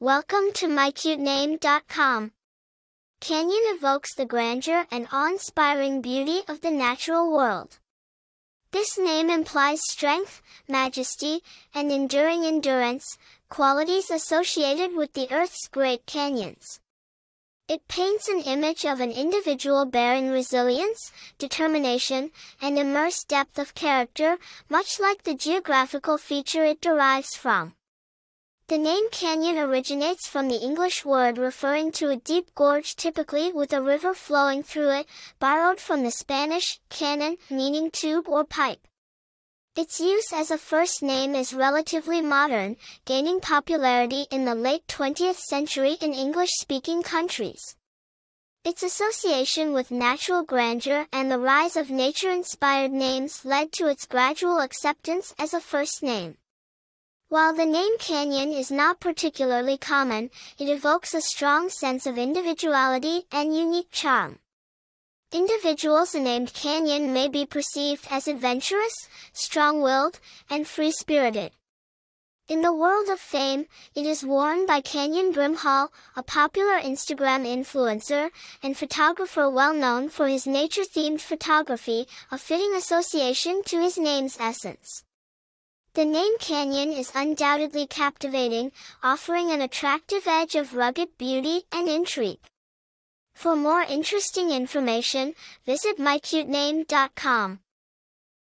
Welcome to mycutename.com. Canyon evokes the grandeur and awe-inspiring beauty of the natural world. This name implies strength, majesty, and enduring endurance, qualities associated with the Earth's Great Canyons. It paints an image of an individual bearing resilience, determination, and immense depth of character, much like the geographical feature it derives from. The name canyon originates from the English word referring to a deep gorge typically with a river flowing through it, borrowed from the Spanish canon, meaning tube or pipe. Its use as a first name is relatively modern, gaining popularity in the late 20th century in English-speaking countries. Its association with natural grandeur and the rise of nature-inspired names led to its gradual acceptance as a first name. While the name Canyon is not particularly common, it evokes a strong sense of individuality and unique charm. Individuals named Canyon may be perceived as adventurous, strong-willed, and free-spirited. In the world of fame, it is worn by Canyon Brimhall, a popular Instagram influencer and photographer well known for his nature-themed photography, a fitting association to his name's essence. The name Canyon is undoubtedly captivating, offering an attractive edge of rugged beauty and intrigue. For more interesting information, visit mycutename.com.